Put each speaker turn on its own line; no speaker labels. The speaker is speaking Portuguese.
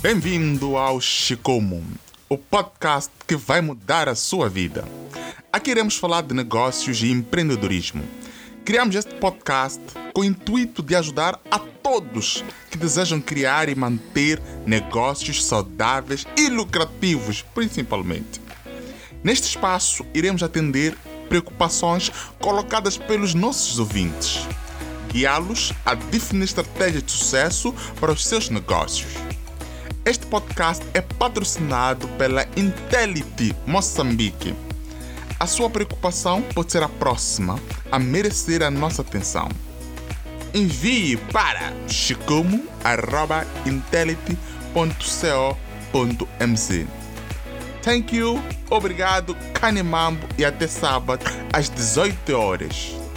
Bem-vindo ao Chicomo, o podcast que vai mudar a sua vida. Aqui iremos falar de negócios e empreendedorismo. Criamos este podcast com o intuito de ajudar a todos que desejam criar e manter negócios saudáveis e lucrativos, principalmente. Neste espaço, iremos atender preocupações colocadas pelos nossos ouvintes, guiá-los a definir estratégias de sucesso para os seus negócios. Podcast é patrocinado pela Intelity Moçambique. A sua preocupação pode ser a próxima a merecer a nossa atenção. Envie para chicomo.intelity.co.mz. Thank you, obrigado, Canimambo e até sábado às 18 horas.